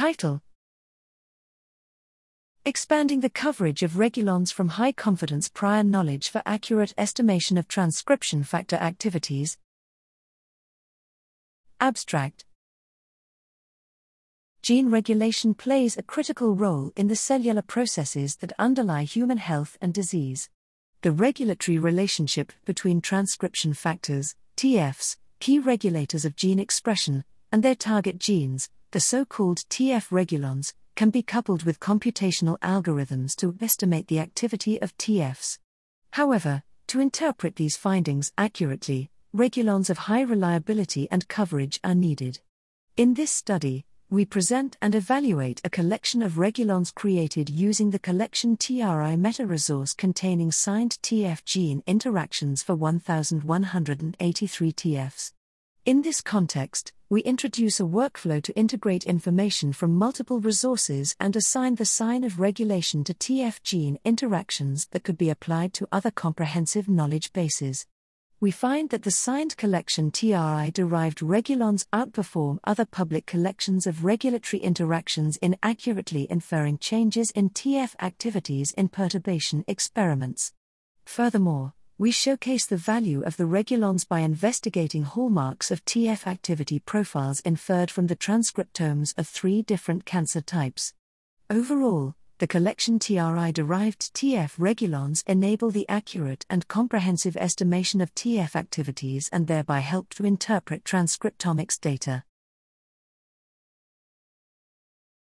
Title Expanding the coverage of regulons from high confidence prior knowledge for accurate estimation of transcription factor activities. Abstract Gene regulation plays a critical role in the cellular processes that underlie human health and disease. The regulatory relationship between transcription factors, TFs, key regulators of gene expression, and their target genes, the so called TF regulons, can be coupled with computational algorithms to estimate the activity of TFs. However, to interpret these findings accurately, regulons of high reliability and coverage are needed. In this study, we present and evaluate a collection of regulons created using the CollecTRI meta resource containing signed TF gene interactions for 1183 TFs. In this context, we introduce a workflow to integrate information from multiple resources and assign the sign of regulation to TF gene interactions that could be applied to other comprehensive knowledge bases we find that the signed CollecTRI derived regulons outperform other public collections of regulatory interactions in accurately inferring changes in TF activities in perturbation experiments. Furthermore, we showcase the value of the regulons by investigating hallmarks of TF activity profiles inferred from the transcriptomes of three different cancer types. Overall, the CollecTRI derived TF regulons enable the accurate and comprehensive estimation of TF activities and thereby help to interpret transcriptomics data.